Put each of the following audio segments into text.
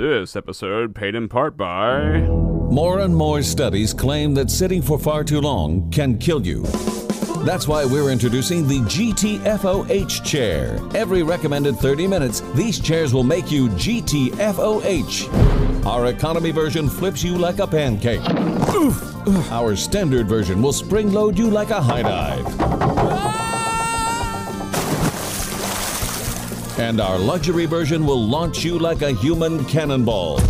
This episode paid in part by. More and more studies claim that sitting for far too long can kill you. That's why we're introducing the GTFOH chair. Every recommended 30 minutes, these chairs will make you GTFOH. Our economy version flips you like a pancake. Oof. Our standard version will spring load you like a high dive. And our luxury version will launch you like a human cannonball.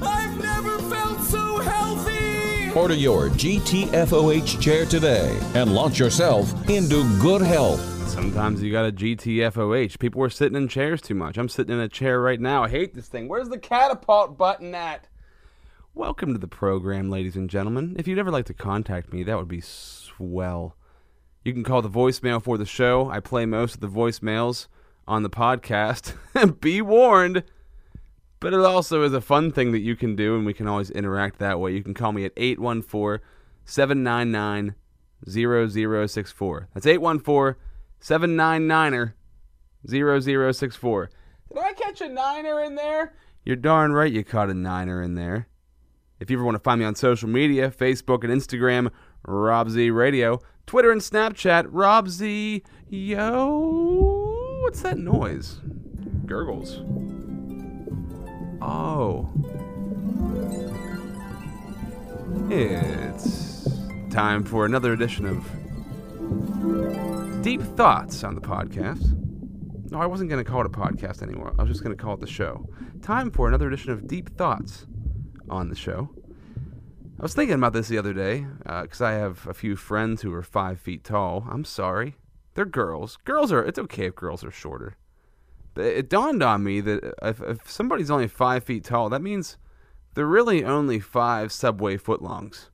I've never felt so healthy! Order your GTFOH chair today and launch yourself into good health. Sometimes you got a GTFOH. People were sitting in chairs too much. I'm sitting in a chair right now. I hate this thing. Where's the catapult button at? Welcome to the program, ladies and gentlemen. If you'd ever like to contact me, that would be swell. You can call the voicemail for the show. I play most of the voicemails on the podcast. be warned. But it also is a fun thing that you can do, and we can always interact that way. You can call me at 814 799 0064. That's 814 799er 0064. Did I catch a niner in there? You're darn right you caught a niner in there. If you ever want to find me on social media, Facebook and Instagram, Rob Z Radio, Twitter and Snapchat, Rob Z Yo. What's that noise? Gurgles. Oh. It's time for another edition of Deep Thoughts on the podcast. No, I wasn't going to call it a podcast anymore. I was just going to call it the show. Time for another edition of Deep Thoughts on the show. I was thinking about this the other day uh, because I have a few friends who are five feet tall. I'm sorry. They're girls. Girls are, it's okay if girls are shorter. But it dawned on me that uh, if, if somebody's only five feet tall, that means they're really only five subway footlongs.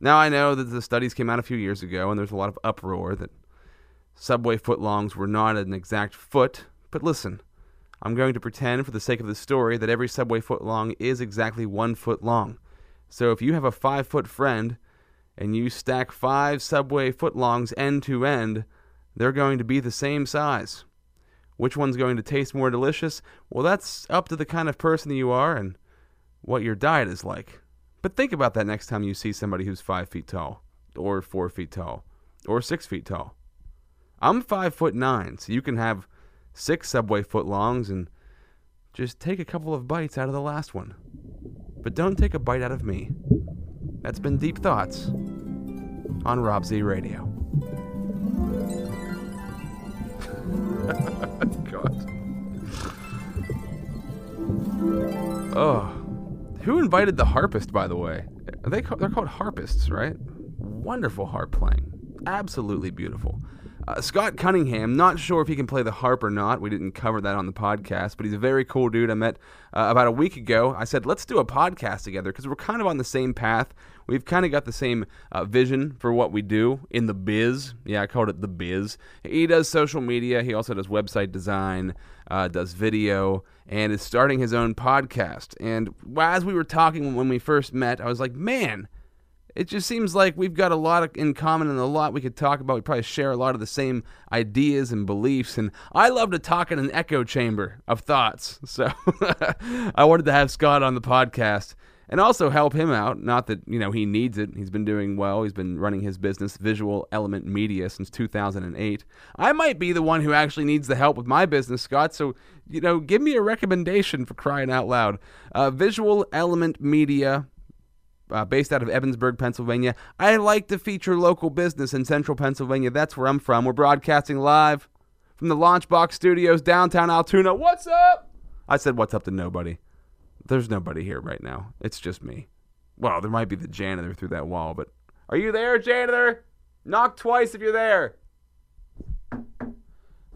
Now, I know that the studies came out a few years ago, and there's a lot of uproar that subway footlongs were not an exact foot. But listen, I'm going to pretend, for the sake of the story, that every subway footlong is exactly one foot long. So if you have a five foot friend and you stack five subway footlongs end to end, they're going to be the same size. Which one's going to taste more delicious? Well, that's up to the kind of person that you are and what your diet is like. But think about that next time you see somebody who's five feet tall, or four feet tall, or six feet tall. I'm five foot nine, so you can have six subway footlongs and just take a couple of bites out of the last one. But don't take a bite out of me. That's been Deep Thoughts on Rob Z Radio. God. Oh. Who invited the harpist, by the way? Are they, they're called harpists, right? Wonderful harp playing. Absolutely beautiful. Uh, Scott Cunningham, not sure if he can play the harp or not. We didn't cover that on the podcast, but he's a very cool dude I met uh, about a week ago. I said, let's do a podcast together because we're kind of on the same path. We've kind of got the same uh, vision for what we do in the biz. Yeah, I called it the biz. He does social media, he also does website design, uh, does video, and is starting his own podcast. And as we were talking when we first met, I was like, man, it just seems like we've got a lot in common and a lot we could talk about. We probably share a lot of the same ideas and beliefs. And I love to talk in an echo chamber of thoughts. So I wanted to have Scott on the podcast and also help him out. Not that, you know, he needs it. He's been doing well. He's been running his business, Visual Element Media, since 2008. I might be the one who actually needs the help with my business, Scott. So, you know, give me a recommendation for crying out loud. Uh, Visual Element Media uh, based out of Ebensburg, Pennsylvania. I like to feature local business in central Pennsylvania. That's where I'm from. We're broadcasting live from the Launchbox Studios, downtown Altoona. What's up? I said, What's up to nobody. There's nobody here right now. It's just me. Well, there might be the janitor through that wall, but are you there, janitor? Knock twice if you're there.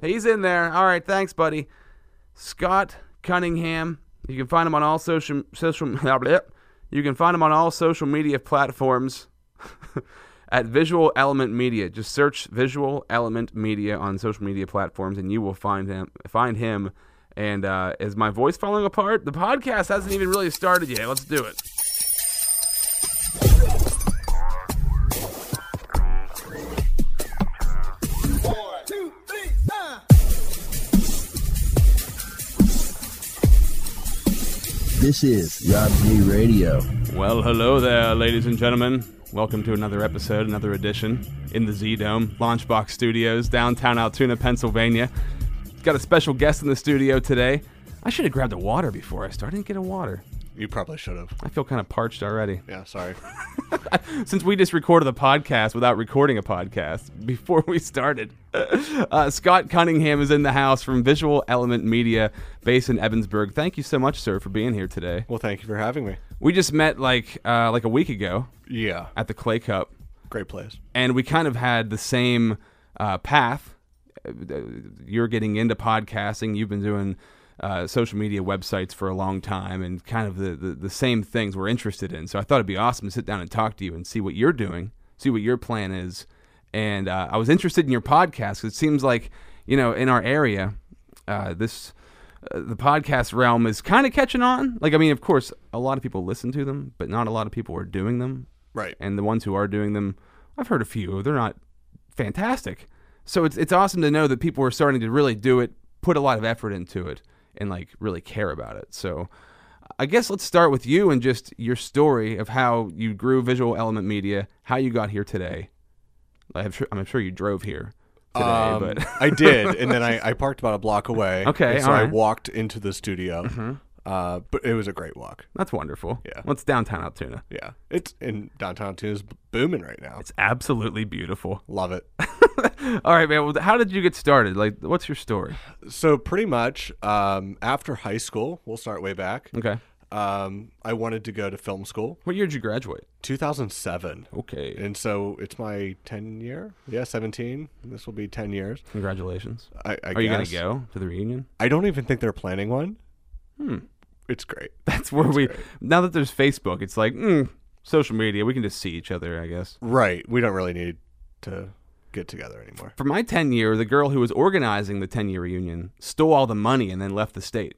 He's in there. All right, thanks, buddy. Scott Cunningham. You can find him on all social social. You can find him on all social media platforms at Visual Element Media. Just search Visual Element Media on social media platforms, and you will find him. Find him. And uh, is my voice falling apart? The podcast hasn't even really started yet. Let's do it. This is Rob Z Radio. Well, hello there, ladies and gentlemen. Welcome to another episode, another edition in the Z Dome, Launchbox Studios, downtown Altoona, Pennsylvania. Got a special guest in the studio today. I should have grabbed a water before I started. I didn't get a water. You probably should have. I feel kind of parched already. Yeah, sorry. Since we just recorded the podcast without recording a podcast before we started, uh, Scott Cunningham is in the house from Visual Element Media, based in Ebensburg. Thank you so much, sir, for being here today. Well, thank you for having me. We just met like uh, like a week ago Yeah, at the Clay Cup. great place. and we kind of had the same uh, path. You're getting into podcasting. You've been doing uh, social media websites for a long time, and kind of the, the the same things we're interested in. So I thought it'd be awesome to sit down and talk to you and see what you're doing, see what your plan is. And uh, I was interested in your podcast it seems like you know in our area, uh, this uh, the podcast realm is kind of catching on. Like I mean, of course, a lot of people listen to them, but not a lot of people are doing them Right. and the ones who are doing them, I've heard a few. They're not fantastic. So it's it's awesome to know that people are starting to really do it, put a lot of effort into it, and like really care about it. So I guess let's start with you and just your story of how you grew Visual Element Media, how you got here today. I'm sure, I'm sure you drove here today, Um, but I did, and then I, I parked about a block away. Okay, so I. Mm-hmm. walked into the studio. Uh, but it was a great walk. that's wonderful. Yeah. What's downtown Altoona? Yeah, it's in downtown too. Is booming right now. It's absolutely beautiful. Love it. All right, man. Well, how did you get started? Like, what's your story? so pretty much um, after high school, we'll start way back. Okay. Um, I wanted to go to film school. What year did you graduate? 2007. Okay. And so it's my 10 year. Yeah, 17. This will be 10 years. Congratulations. I, I Are you gonna go to the reunion? I don't even think they're planning one. Hmm. It's great. That's where we. Now that there's Facebook, it's like mm, social media. We can just see each other, I guess. Right. We don't really need to get together anymore. For my 10 year, the girl who was organizing the 10 year reunion stole all the money and then left the state.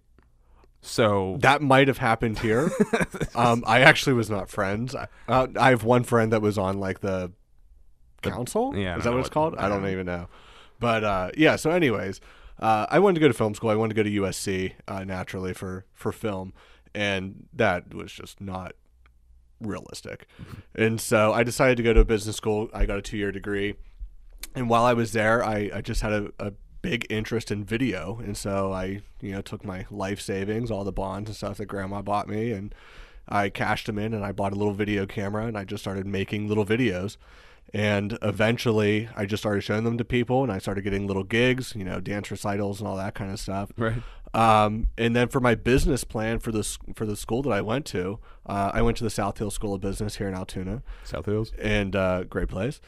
So That might have happened here. um, I actually was not friends. I, uh, I have one friend that was on like the council. yeah, is that what it's what- called? I don't even know. But uh, yeah. So, anyways, uh, I wanted to go to film school. I wanted to go to USC uh, naturally for for film, and that was just not realistic. And so I decided to go to a business school. I got a two year degree. And while I was there, I, I just had a, a big interest in video. And so I, you know, took my life savings, all the bonds and stuff that grandma bought me, and I cashed them in and I bought a little video camera and I just started making little videos. And eventually I just started showing them to people and I started getting little gigs, you know, dance recitals and all that kind of stuff. Right. Um, and then for my business plan for the s- for the school that I went to, uh, I went to the South Hill School of Business here in Altoona, South Hills. and uh, great place.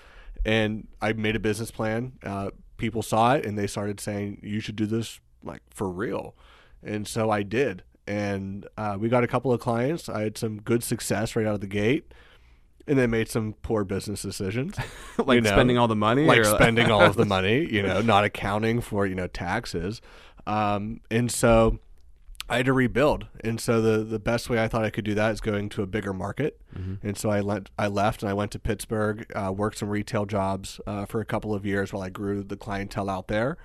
And I made a business plan. Uh, people saw it and they started saying you should do this like for real, and so I did. And uh, we got a couple of clients. I had some good success right out of the gate, and they made some poor business decisions, like you know, spending all the money? like spending all of the money, you know, not accounting for you know taxes, um, and so I had to rebuild. And so the the best way I thought I could do that is going to a bigger market. And so I lent I left and I went to Pittsburgh, uh, worked some retail jobs uh, for a couple of years while I grew the clientele out there,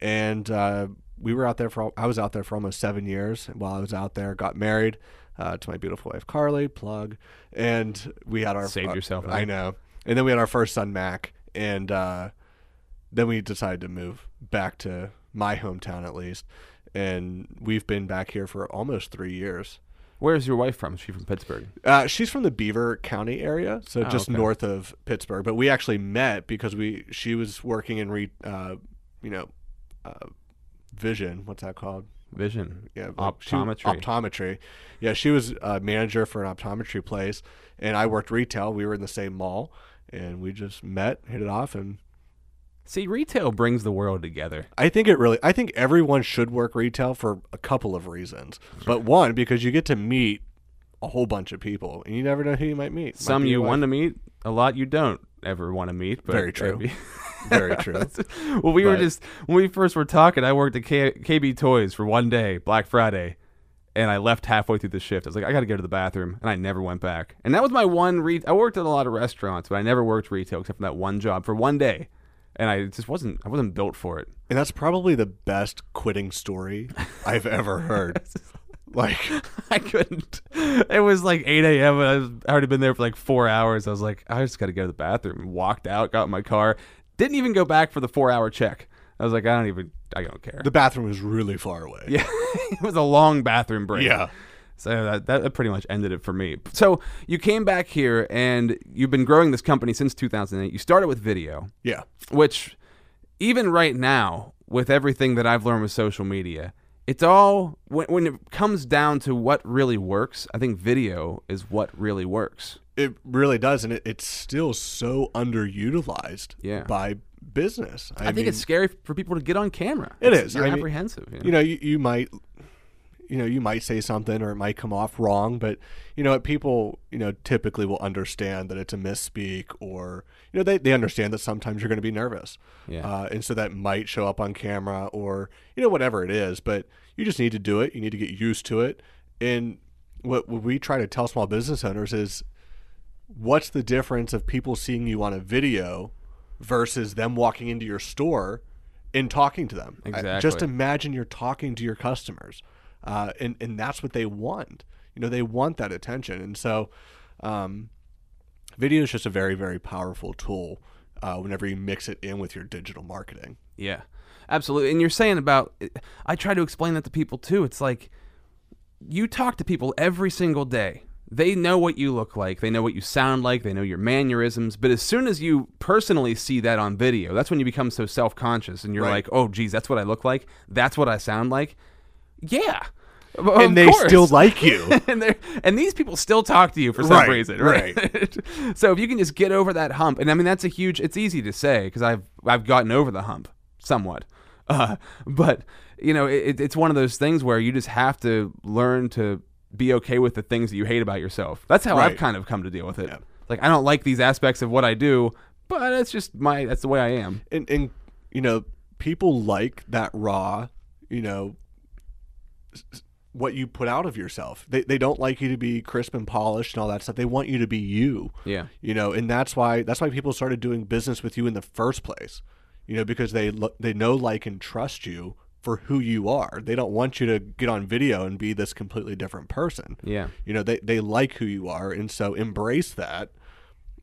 and uh, we were out there for I was out there for almost seven years. While I was out there, got married. Uh, to my beautiful wife Carly, plug, and we had our Saved yourself I know, and then we had our first son Mac, and uh, then we decided to move back to my hometown at least and we've been back here for almost three years Where's your wife from? Is she from Pittsburgh? uh, she's from the beaver county area so Oh, just okay. north of pittsburgh but we actually met because we she was working in re, uh, you know uh, vision what's that called Vision. yeah like she- Optometry. optometry yeah she was a manager for an optometry place and i worked retail we were in the same mall and we just met hit it off and See, retail brings the world together. I think it really. I think everyone should work retail for a couple of reasons. But one, because you get to meet a whole bunch of people, and you never know who you might meet. Some you want to meet, a lot you don't ever want to meet. But Very true. be- Very true. well, we were just when we first were talking. I worked at K- KB Toys for one day, Black Friday, and I left halfway through the shift. I was like, I got to go to the bathroom, and I never went back. And that was my one. Re- I worked at a lot of restaurants, but I never worked retail except for that one job for one day, and I just wasn't. I wasn't built for it. And that's probably the best quitting story I've ever heard. Like, I couldn't. It was like 8 a.m. and I was I already been there for like four hours. I was like, I just got to go to the bathroom. Walked out, got in my car. Didn't even go back for the four hour check. I was like, I don't even, I don't care. the bathroom was really far away. yeah, it was a long bathroom break. Yeah. So that, that pretty much ended it for me. So you came back here and you've been growing this company since 2008. You started with video, Yeah. which even right now, with everything that I've learned with social media, it's all when, when it comes down to what really works. I think video is what really works. It really does, and it, it's still so underutilized Yeah. by business. I, I, think mean, it's scary for people to get on camera. It It's- is. Mean, apprehensive. you you know, you, you might, you know, you might say something or it might come off wrong, but you know, people, you know, typically will understand that it's a misspeak or, you know, they, they understand that sometimes you're going to be nervous. Yeah. Uh, and so that might show up on camera or, you know, whatever it is, but you just need to do it. You need to get used to it. And what, what we try to tell small business owners is what's the difference of people seeing you on a video versus them walking into your store and talking to them? I- Just imagine you're talking to your customers, uh, and and that's what they want. You know, they want that attention, and so um, video is just a very very powerful tool uh, whenever you mix it in with your digital marketing. Yeah, absolutely. And you're saying about, I try to explain that to people too. It's like you talk to people every single day. They know what you look like. They know what you sound like. They know your mannerisms. But as soon as you personally see that on video, that's when you become so self conscious and you're Right. like, oh, geez, that's what I look like. That's what I sound like. Yeah. Of and they course. still like you. and and these people still talk to you for some Right, reason, right? so if you can just get over that hump, and I mean that's a huge. It's easy to say because I've I've gotten over the hump somewhat, uh, but you know it, it's one of those things where you just have to learn to be okay with the things that you hate about yourself. That's how I've kind of come to deal with it. Like I don't like these aspects of what I do, but it's just my that's the way I am. and and you know people like that raw you know what you put out of yourself. They, they don't like you to be crisp and polished and all that stuff. They want you to be you. Yeah. you know and that's why that's why people started doing business with you in the first place you know because they lo- they know like and trust you for who you are. They don't want you to get on video and be this completely different person. Yeah. you know they, they like who you are and so embrace that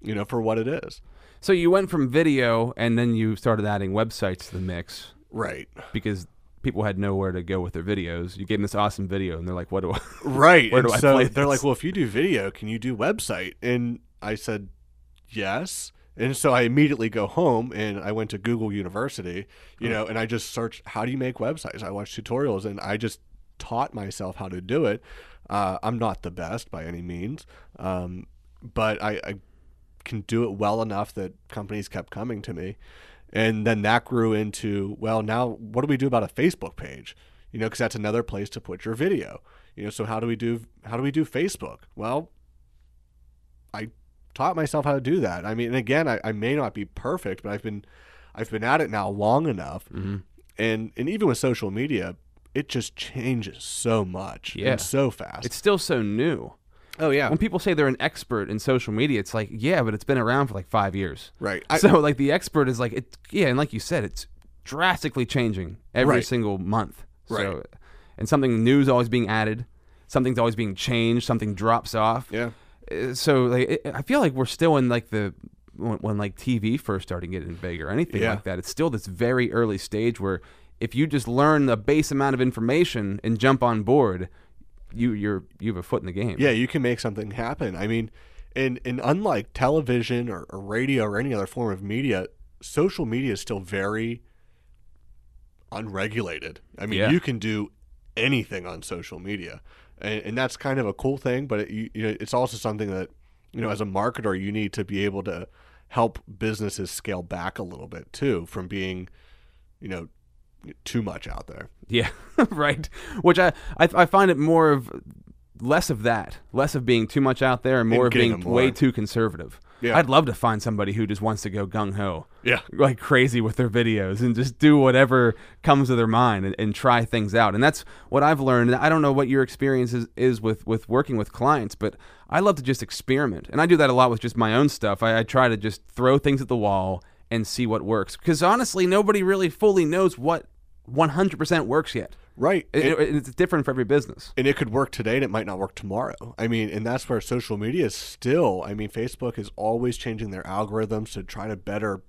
you know for what it is. So you went from video and then you started adding websites to the mix. right. Because people had nowhere to go with their videos. You gave them this awesome video, and they're like, "What do I?" Right. Where and I so play they're this? like, well, if you do video, can you do website? And I said, yes. And so I immediately go home and I went to Google University, you know, and I just searched how do you make websites. I watched tutorials and I just taught myself how to do it. Uh, I'm not the best by any means, um, but I, I can do it well enough that companies kept coming to me. And then that grew into, well, now what do we do about a Facebook page? You know, because that's another place to put your video. You know, so how do we do how do we do Facebook? Well, I taught myself how to do that. I mean, and again, I, I may not be perfect, but I've been I've been at it now long enough, Mm-hmm. and and even with social media, it just changes so much Yeah. and so fast. It's still so new. Oh yeah, When people say they're an expert in social media, it's like, yeah, but it's been around for like five years. right. I, so like the expert is like, it, yeah, and like you said, it's drastically changing every Right. single month. Right. So, and something new is always being added. Something's always being changed. Something drops off. yeah, Uh, So like, it, I feel like we're still in like the when, when like TV first started getting big or anything Yeah. like that. It's still this very early stage where if you just learn the base amount of information and jump on board, you you're you have a foot in the game. yeah, you can make something happen. I mean, and and unlike television or, or radio or any other form of media, social media is still very unregulated. I mean, Yeah. you can do anything on social media, and, and that's kind of a cool thing. But it, you, you know, it's also something that you know, as a marketer, you need to be able to help businesses scale back a little bit too, from being, you know, too much out there. Yeah, right. Which I, I I find it more of less of that, less of being too much out there, and more of being way too conservative. Yeah. I'd love to find somebody who just wants to go gung ho, Yeah. like crazy with their videos, and just do whatever comes to their mind and, and try things out. And that's what I've learned. And I don't know what your experience is, is with with working with clients, but I love to just experiment, and I do that a lot with just my own stuff. I, I try to just throw things at the wall and see what works, because honestly, nobody really fully knows what 100% works yet. Right. It- And- it- it's different for every business. and it could work today and it might not work tomorrow. I mean, and that's where social media is still. I mean, Facebook is always changing their algorithms to try to better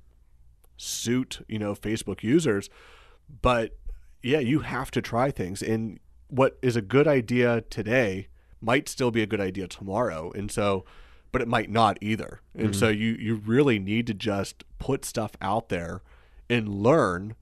suit, you know, Facebook users. But yeah, you have to try things. And what is a good idea today might still be a good idea tomorrow. And so but it might not either. And mm-hmm. so you you really need to just put stuff out there and learn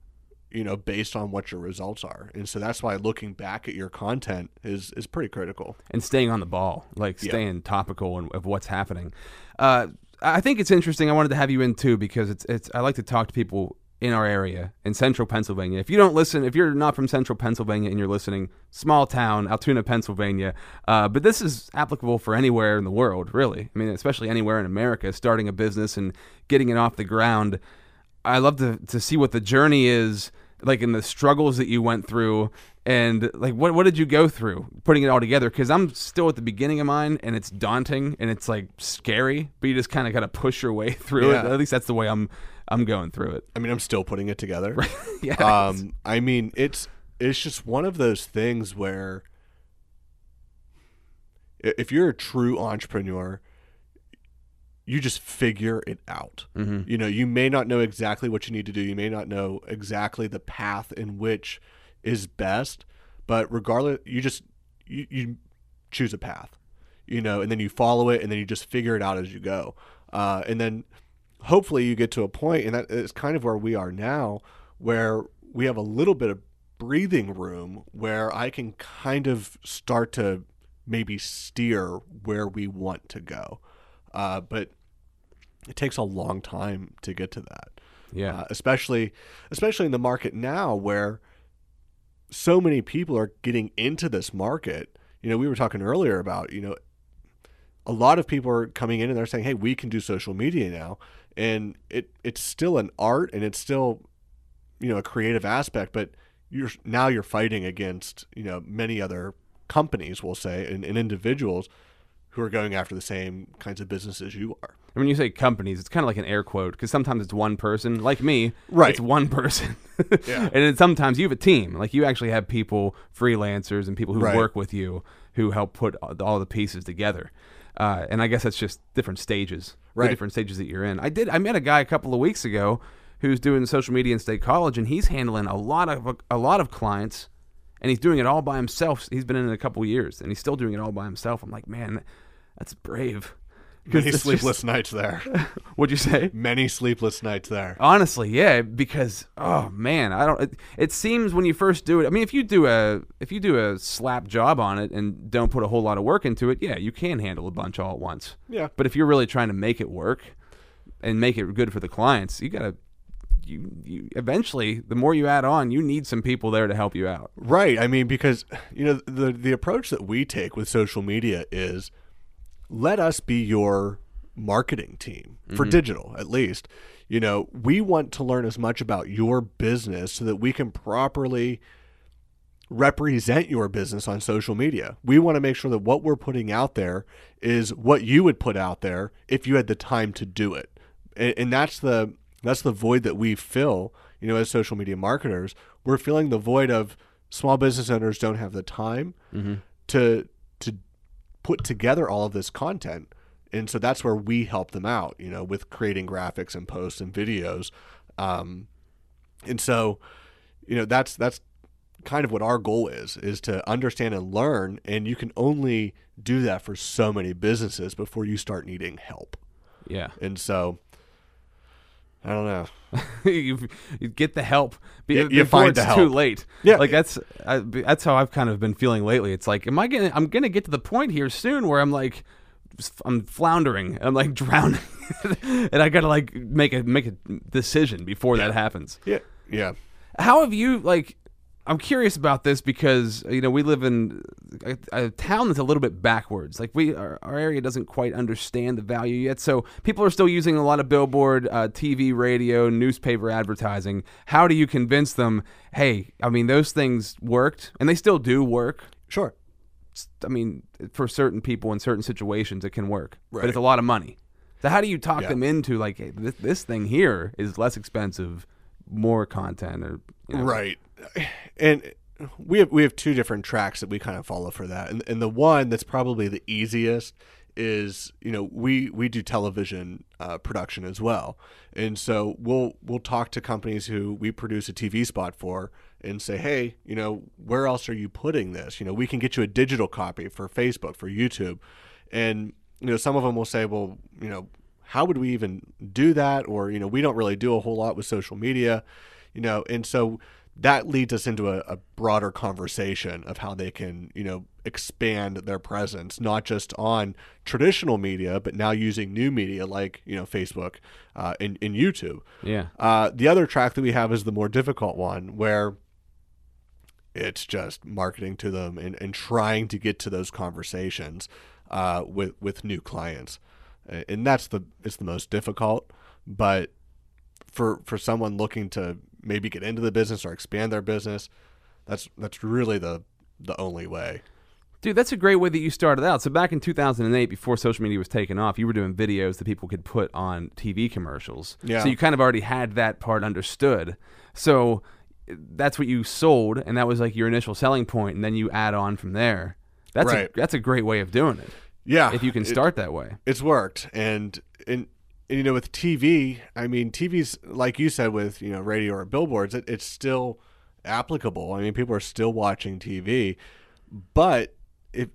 you know, based on what your results are. And so that's why looking back at your content is is pretty critical. and staying on the ball, like Yeah. staying topical and of what's happening. Uh, I think it's interesting. I wanted to have you in too because it's it's. I like to talk to people in our area in central Pennsylvania. If you don't listen, if you're not from central Pennsylvania and you're listening, small town, Altoona, Pennsylvania. Uh, but this is applicable for anywhere in the world, really. I mean, especially anywhere in America, starting a business and getting it off the ground. I love to to see what the journey is like in the struggles that you went through and like what what did you go through putting it all together? Because i'm still at the beginning of mine and it's daunting and it's like scary but you just kind of got to push your way through it. At least that's the way i'm i'm going through it. I mean, I'm still putting it together. yeah. Um, I mean, it's it's just one of those things where if you're a true entrepreneur, you just figure it out. Mhm. You know, you may not know exactly what you need to do. You may not know exactly the path in which is best, but regardless, you just you, you choose a path, you know, and then you follow it, and then you just figure it out as you go, uh, and then hopefully you get to a point, and that is kind of where we are now, where we have a little bit of breathing room where I can kind of start to maybe steer where we want to go. Uh, but it takes a long time to get to that. yeah Uh, especially especially in the market now where so many people are getting into this market. You know, we were talking earlier about, you know, a lot of people are coming in and they're saying, "Hey, we can do social media now." And it it's still an art and it's still you know, a creative aspect, but you're now you're fighting against, you know, many other companies, we'll say, and, and individuals who are going after the same kinds of businesses you are. And when you say companies, it's kind of like an air quote because sometimes it's one person, like me. Right. It's one person. Yeah. and then sometimes you have a team. Like you actually have people, freelancers, and people who Right. work with you who help put all the pieces together. Uh, and I guess that's just different stages, the Right. different stages that you're in. I did. I met a guy a couple of weeks ago who's doing social media in State College, and he's handling a lot of a lot of clients, and he's doing it all by himself. He's been in it a couple years, and he's still doing it all by himself. I'm like, man, that's brave. Many it's just- sleepless nights there. What'd you say? Many sleepless nights there. Honestly, yeah, because oh man, I don't. It, it seems when you first do it. I mean, if you do a if you do a slap job on it and don't put a whole lot of work into it, yeah, you can handle a bunch all at once. Yeah. But if you're really trying to make it work and make it good for the clients, you gotta. You, you eventually, the more you add on, you need some people there to help you out. Right. I mean, because you know the the approach that we take with social media is let us be your marketing team for mm-hmm. digital, at least. You know, we want to learn as much about your business so that we can properly represent your business on social media. We want to make sure that what we're putting out there is what you would put out there if you had the time to do it. And, and that's the that's the void that we fill, you know, as social media marketers. We're filling the void of small business owners don't have the time to to put together all of this content. And so that's where we help them out, you know, with creating graphics and posts and videos. Um, and so, you know, that's that's kind of what our goal is is to understand and learn and you can only do that for so many businesses before you start needing help. Yeah, And so I don't know. you, you get the help be- You- you before find it's the too late. Yeah. like that's I, that's how I've kind of been feeling lately. It's like, am I gonna? I'm gonna get to the point here soon where I'm like, I'm floundering. I'm like drowning, and I gotta like make a make a decision before that happens. Yeah. Yeah. How have you like? I'm curious about this because you know we live in a, a town that's a little bit backwards. Like we, our, our area doesn't quite understand the value yet. So people are still using a lot of billboard, uh, TV, radio, newspaper advertising. How do you convince them? Hey, I mean those things worked, and they still do work. Sure. I mean, for certain people in certain situations, it can work, right. but it's a lot of money. So how do you talk Yeah. them into like, hey, this, this thing here is less expensive, more content, or you know, Right. And we have we have two different tracks that we kind of follow for that, and and the one that's probably the easiest is you know we we do television uh, production as well, and so we'll we'll talk to companies who we produce a TV spot for and say, hey, you know, where else are you putting this? You know, we can get you a digital copy for Facebook, for YouTube, and you know some of them will say, well, you know, how would we even do that? Or you know, we don't really do a whole lot with social media, you know, and so that leads us into a, a, broader conversation of how they can, you know, expand their presence, not just on traditional media, but now using new media like, you know, Facebook uh, and, and YouTube. Yeah. Uh, the other track that we have is the more difficult one where it's just marketing to them and, and trying to get to those conversations uh, with, with new clients. And that's the, it's the most difficult, but for, for someone looking to maybe get into the business or expand their business. That's that's really the the only way. Dude, that's a great way that you started out. So back in 2008, before social media was taken off, you were doing videos that people could put on TV commercials. Yeah. So you kind of already had that part understood. So that's what you sold, and that was like your initial selling point, and then you add on from there. That's Right. a that's a great way of doing it. Yeah, If you can it- start that way. it's worked and and, and you know with tv i mean tv's like you said with you know radio or billboards it, it's still applicable. I mean people are still watching tv but if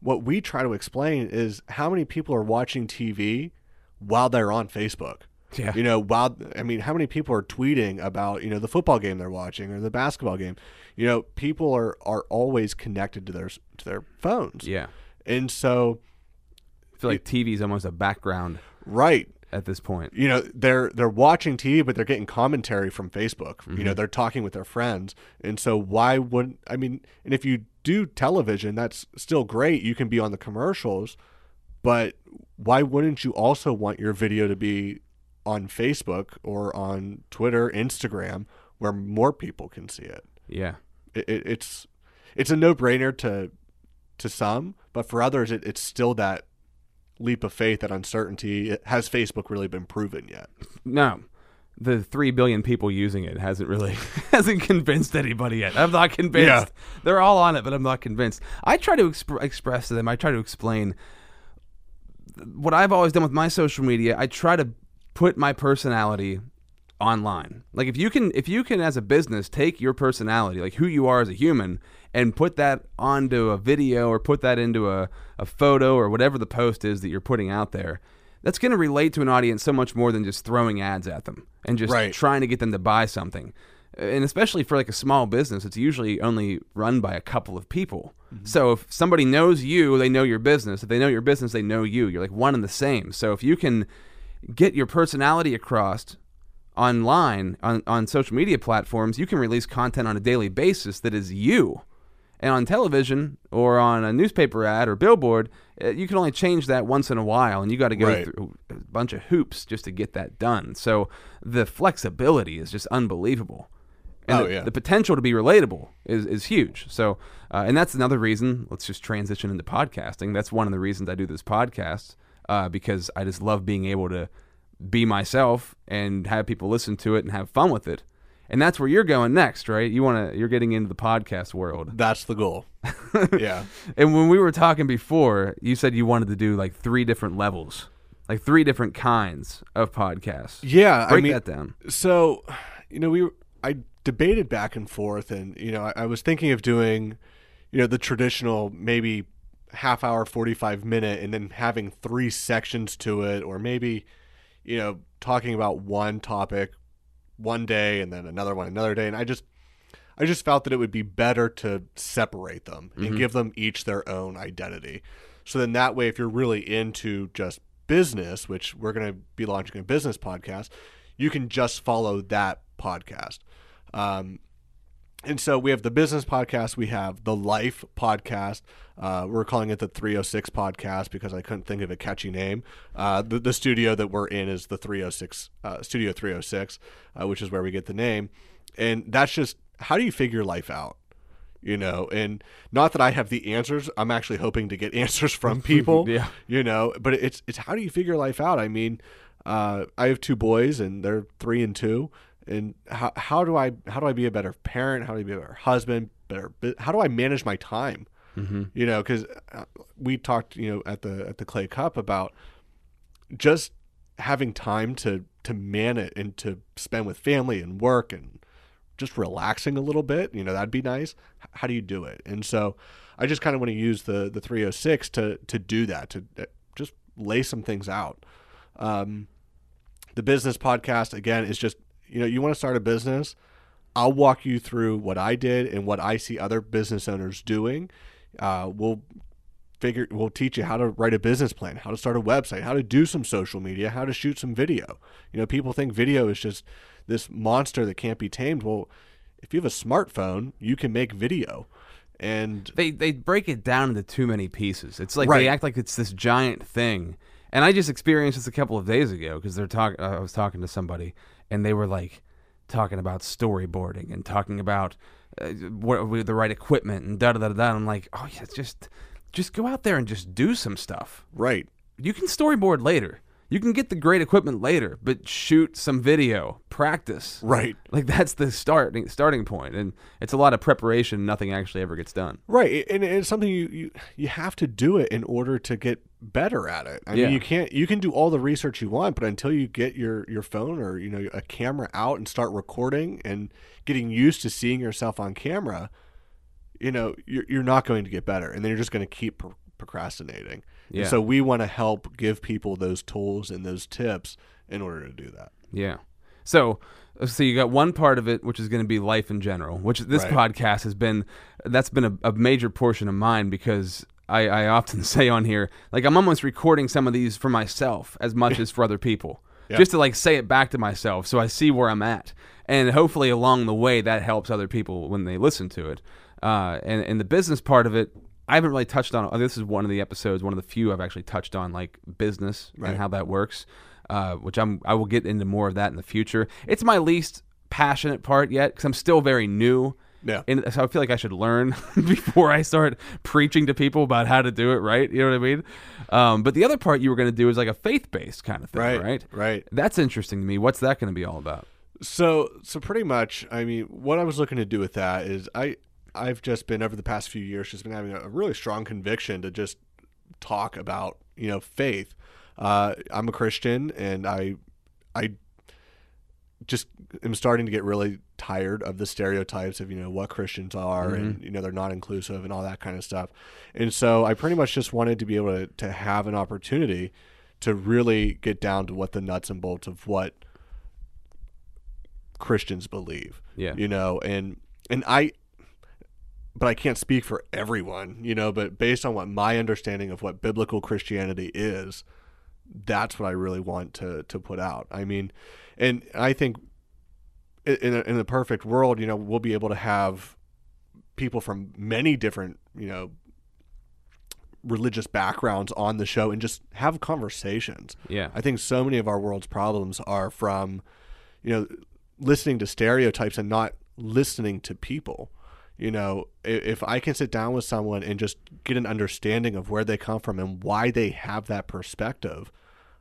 what we try to explain is how many people are watching tv while they're on facebook. Yeah. you know while i mean how many people are tweeting about you know the football game they're watching or the basketball game? You know people are are always connected to their to their phones. Yeah. and so I feel like TV is almost a background. Right at this point. you know they're they're watching TV but they're getting commentary from Facebook. You know mm-hmm. they're talking with their friends, and so why wouldn't I mean? And if you do television, that's still great. You can be on the commercials, but why wouldn't you also want your video to be on Facebook or on Twitter, Instagram, where more people can see it? Yeah. it, it it's it's a no brainer to to some, but for others, it, it's still that leap of faith, that uncertainty. Has Facebook really been proven yet? No. The three billion people using it hasn't really hasn't convinced anybody yet. I'm not convinced. Yeah. They're all on it, but I'm not convinced. I try to exp- express to them. I try to explain what I've always done with my social media. I try to put my personality online. Like if you can if you can as a business take your personality, like who you are as a human and put that onto a video or put that into a, a photo or whatever the post is that you're putting out there, that's going to relate to an audience so much more than just throwing ads at them and just Right. trying to get them to buy something. And especially for like a small business, it's usually only run by a couple of people. Mm-hmm. So if somebody knows you, they know your business. If they know your business, they know you. You're like one and the same. So if you can get your personality across online on, on social media platforms, you can release content on a daily basis that is you. And on television or on a newspaper ad or billboard, uh, you can only change that once in a while, and you got to go Right. through a bunch of hoops just to get that done. So the flexibility is just unbelievable. And Oh, the, yeah. the potential to be relatable is, is huge. So, uh, and that's another reason. Let's just transition into podcasting. That's one of the reasons I do this podcast uh, because I just love being able to be myself and have people listen to it and have fun with it. And that's where you're going next, right? You want to you're getting into the podcast world. That's the goal. yeah. And when we were talking before, you said you wanted to do like three different levels, like three different kinds of podcasts. Yeah. Break I mean, that down. so you know we I debated back and forth, and you know I, I was thinking of doing you know the traditional maybe half hour, forty five minute, and then having three sections to it, or maybe you know talking about one topic one day and then another one another day, and I just I just felt that it would be better to separate them and give them each their own identity. So then that way, if you're really into just business, which we're going to be launching a business podcast, you can just follow that podcast. Um, and so we have the business podcast, we have the life podcast. Uh, we're calling it the 306 podcast because I couldn't think of a catchy name. Uh, the, the studio that we're in is the 306 uh, Studio 306, uh, which is where we get the name. And that's just how do you figure life out? You know, and not that I have the answers. I'm actually hoping to get answers from people. Yeah. You know, but it's it's how do you figure life out? I mean, uh, I have two boys and they're three and two, and how how do I how do I be a better parent? How do I be a better husband? Better how do I manage my time? Mm-hmm. You know, because we talked you know at the at the Clay Cup about just having time to to man it and to spend with family and work and just relaxing a little bit, you know, that'd be nice. How do you do it? And so I just kind of want to use the the 306 to to do that, to uh, just lay some things out. Um, the business podcast again is just, you know, you want to start a business, I'll walk you through what I did and what I see other business owners doing. Uh, we'll figure we'll teach you how to write a business plan, how to start a website, how to do some social media, how to shoot some video. You know, people think video is just this monster that can't be tamed. Well, if you have a smartphone, you can make video. And they they break it down into too many pieces. It's like Right. they act like it's this giant thing. And I just experienced this a couple of days ago because they're talking. I was talking to somebody, and they were like talking about storyboarding and talking about uh, what with the right equipment and da da da da. I'm like, oh yeah, just just go out there and just do some stuff. right, You can storyboard later. You can get the great equipment later, but shoot some video, practice. right. Like that's the starting starting point, and it's a lot of preparation. Nothing actually ever gets done. Right, and it's something you, you you have to do it in order to get better at it. I Yeah. mean, you can't you can do all the research you want, but until you get your your phone or you know a camera out and start recording and getting used to seeing yourself on camera, you know you're you're not going to get better, and then you're just going to keep pro- procrastinating. And Yeah. so we want to help give people those tools and those tips in order to do that. Yeah. So, so you got one part of it, which is going to be life in general, which this Right. podcast has been. That's been a, a major portion of mine because I, I often say on here, like I'm almost recording some of these for myself as much as for other people, Yeah. just to like say it back to myself, so I see where I'm at, and hopefully along the way that helps other people when they listen to it. Uh, and and the business part of it, I haven't really touched on. This is one of the episodes, one of the few I've actually touched on, like business Right. and how that works. Uh, which I'm I will get into more of that in the future. It's my least passionate part yet because I'm still very new. Yeah. And so I feel like I should learn before I start preaching to people about how to do it right. You know what I mean? Um, but the other part you were going to do is like a faith based kind of thing, Right, right? right. That's interesting to me. What's that going to be all about? So so pretty much, I mean, what I was looking to do with that is I I've just been over the past few years just been having a really strong conviction to just talk about you know faith. Uh, I'm a Christian, and I I just am starting to get really tired of the stereotypes of you know what Christians are and you know they're not inclusive and all that kind of stuff. And so I pretty much just wanted to be able to, to have an opportunity to really get down to what the nuts and bolts of what Christians believe. Yeah. You know, and and I but I can't speak for everyone, you know, but based on what my understanding of what biblical Christianity is, that's what I really want to to put out. I mean, and I think in a, in a perfect world, you know, we'll be able to have people from many different, you know, religious backgrounds on the show and just have conversations. Yeah. I think so many of our world's problems are from, you know, listening to stereotypes and not listening to people. You know, if I can sit down with someone and just get an understanding of where they come from and why they have that perspective,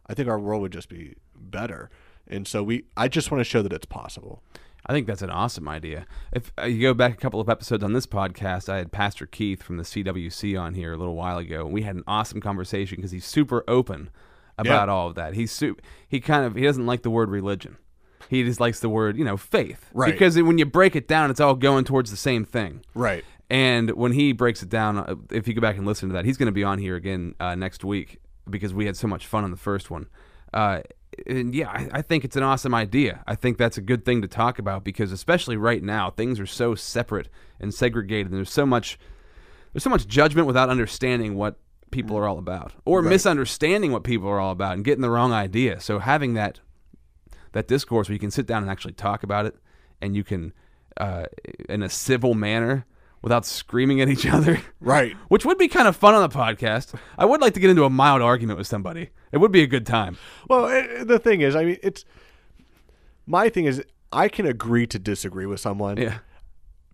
I think our world would just be better. And so we, I just want to show that it's possible. I think that's an awesome idea. If uh, you go back a couple of episodes on this podcast, I had Pastor Keith from the CWC on here a little while ago, and we had an awesome conversation because he's super open about all of that. He's su- he kind of he doesn't like the word religion. He just likes the word, you know, faith. Right. Because when you break it down, it's all going towards the same thing. Right. And when he breaks it down, uh, if you go back and listen to that, he's going to be on here again uh, next week because we had so much fun on the first one. Uh, and yeah, I, I think it's an awesome idea. I think that's a good thing to talk about because, especially right now, things are so separate and segregated. And there's so much, there's so much judgment without understanding what people are all about, or misunderstanding what people are all about and getting the wrong idea. So having that that discourse where you can sit down and actually talk about it, and you can, uh, in a civil manner, without screaming at each other. Right. Which would be kind of fun on the podcast. I would like to get into a mild argument with somebody. It would be a good time. Well, eh, the thing is, I mean, it's my thing is I can agree to disagree with someone, Yeah.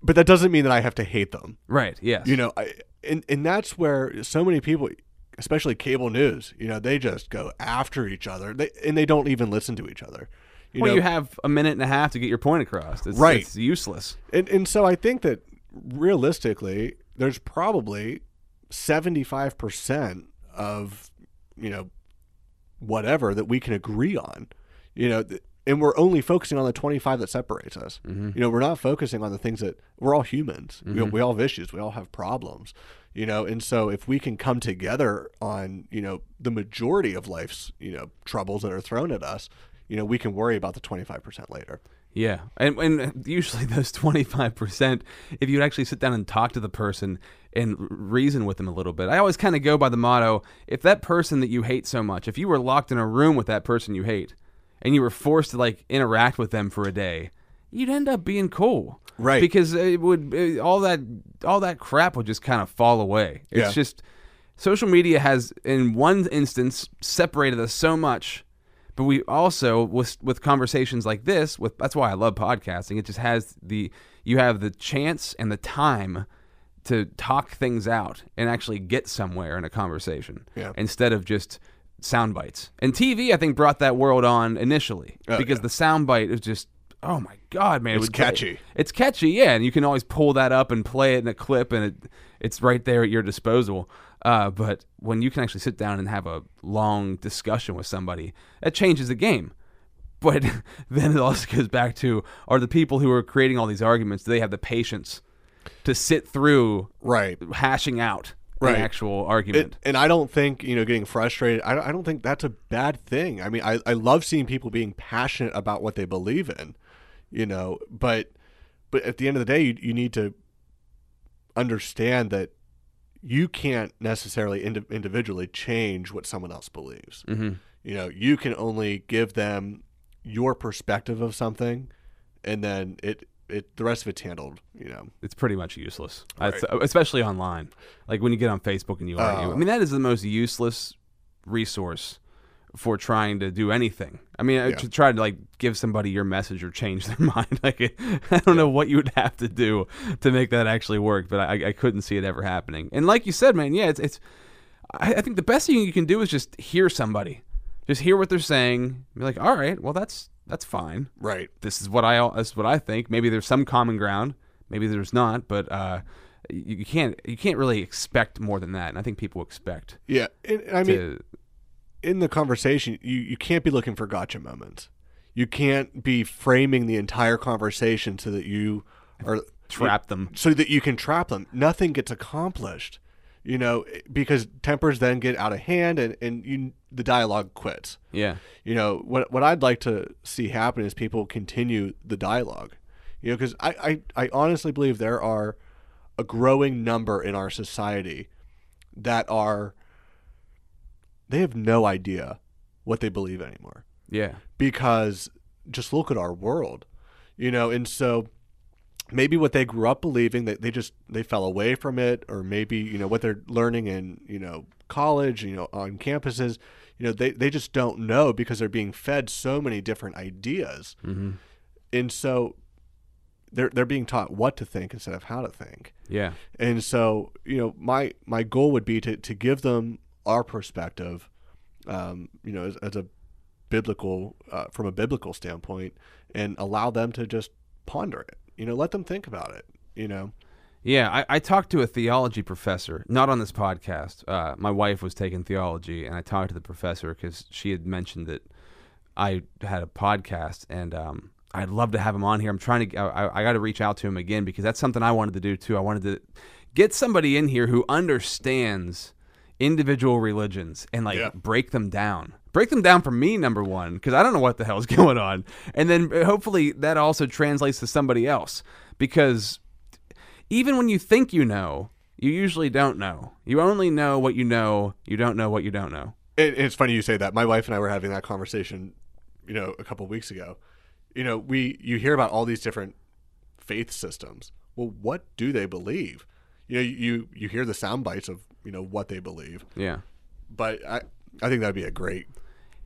but that doesn't mean that I have to hate them. Right. Yeah. You know, I, and and that's where so many people, especially cable news, you know, they just go after each other. They and they don't even listen to each other. You well, know, you have a minute and a half to get your point across. It's, Right. It's useless. and and so I think that realistically, there's probably seventy five percent of you know whatever that we can agree on. You know, th- and we're only focusing on the twenty five that separates us. Mm-hmm. You know, we're not focusing on the things that we're all humans. You know, mm-hmm. we all have issues. We all have problems. You know, and so if we can come together on you know the majority of life's you know troubles that are thrown at us, you know, we can worry about the twenty five percent later. Yeah, and and usually those twenty five percent, if you actually sit down and talk to the person and reason with them a little bit, I always kind of go by the motto: if that person that you hate so much, if you were locked in a room with that person you hate, and you were forced to like interact with them for a day, you'd end up being cool, Right. Because it would it, all that all that crap would just kind of fall away. It's Yeah. just social media has, in one instance, separated us so much but we also with with conversations like this with that's why I love podcasting it just has the you have the chance and the time to talk things out and actually get somewhere in a conversation Yeah. instead of just sound bites and TV I think brought that world on initially Oh, because yeah. the sound bite is just oh my god man it It's would- catchy. it's catchy yeah and you can always pull that up and play it in a clip and it it's right there at your disposal uh, but when you can actually sit down and have a long discussion with somebody that changes the game but then it also goes back to are the people who are creating all these arguments do they have the patience to sit through Right. hashing out Right. an actual argument It, and I don't think you know getting frustrated. I don't, I don't think that's a bad thing. I mean, I, I love seeing people being passionate about what they believe in, you know. But but at the end of the day, you, you need to understand that you can't necessarily indi- individually change what someone else believes. mm-hmm. You know, you can only give them your perspective of something, and then it it the rest of it's handled. You know, it's pretty much useless, Right. I- especially online. Like when you get on Facebook and you argue. Oh. I mean, that is the most useless resource for trying to do anything. I mean, Yeah. to try to like give somebody your message or change their mind. Like, I don't know what you would have to do to make that actually work, but I, I couldn't see it ever happening. And like you said, man, yeah, it's it's. I, I think the best thing you can do is just hear somebody, just hear what they're saying. Be like, all right, well, that's that's fine right? this is what I this is what I think. Maybe there's some common ground, maybe there's not, but uh, you, can't you can't really expect more than that. And I think people expect Yeah, and, I mean, in the conversation, you, you can't be looking for gotcha moments. You can't be framing the entire conversation so that you are trap them. so that you can trap them. Nothing gets accomplished, you know, because tempers then get out of hand and, and you, the dialogue quits. Yeah, You know, what what I'd like to see happen is people continue the dialogue. You know, because I, I, I honestly believe there are a growing number in our society that are they have no idea what they believe anymore. Yeah, because just look at our world you know and so maybe what they grew up believing that they just they fell away from it or maybe you know what they're learning in you know college you know on campuses you know they, they just don't know because they're being fed so many different ideas. Mm-hmm. and so they're they're being taught what to think instead of how to think. Yeah, and so, you know, my my goal would be to, to give them our perspective, um, you know, as, as a biblical, uh, from a biblical standpoint, and allow them to just ponder it. You know, let them think about it. You know, yeah. I, I talked to a theology professor, not on this podcast. Uh, my wife was taking theology, and I talked to the professor because she had mentioned that I had a podcast, and um, I'd love to have him on here. I'm trying to, I, I got to reach out to him again because that's something I wanted to do too. I wanted to get somebody in here who understands individual religions and like Yeah. break them down. Break them down for me, number one, because I don't know what the hell's going on. And then uh, hopefully that also translates to somebody else because even when you think you know, you usually don't know. You only know what you know, you don't know what you don't know. it, it's funny you say that. My wife and I were having that conversation, you know, a couple weeks ago. You know, we you hear about all these different faith systems. Well, what do they believe? You know, you you hear the sound bites of you know what they believe, Yeah. but I I think that'd be a great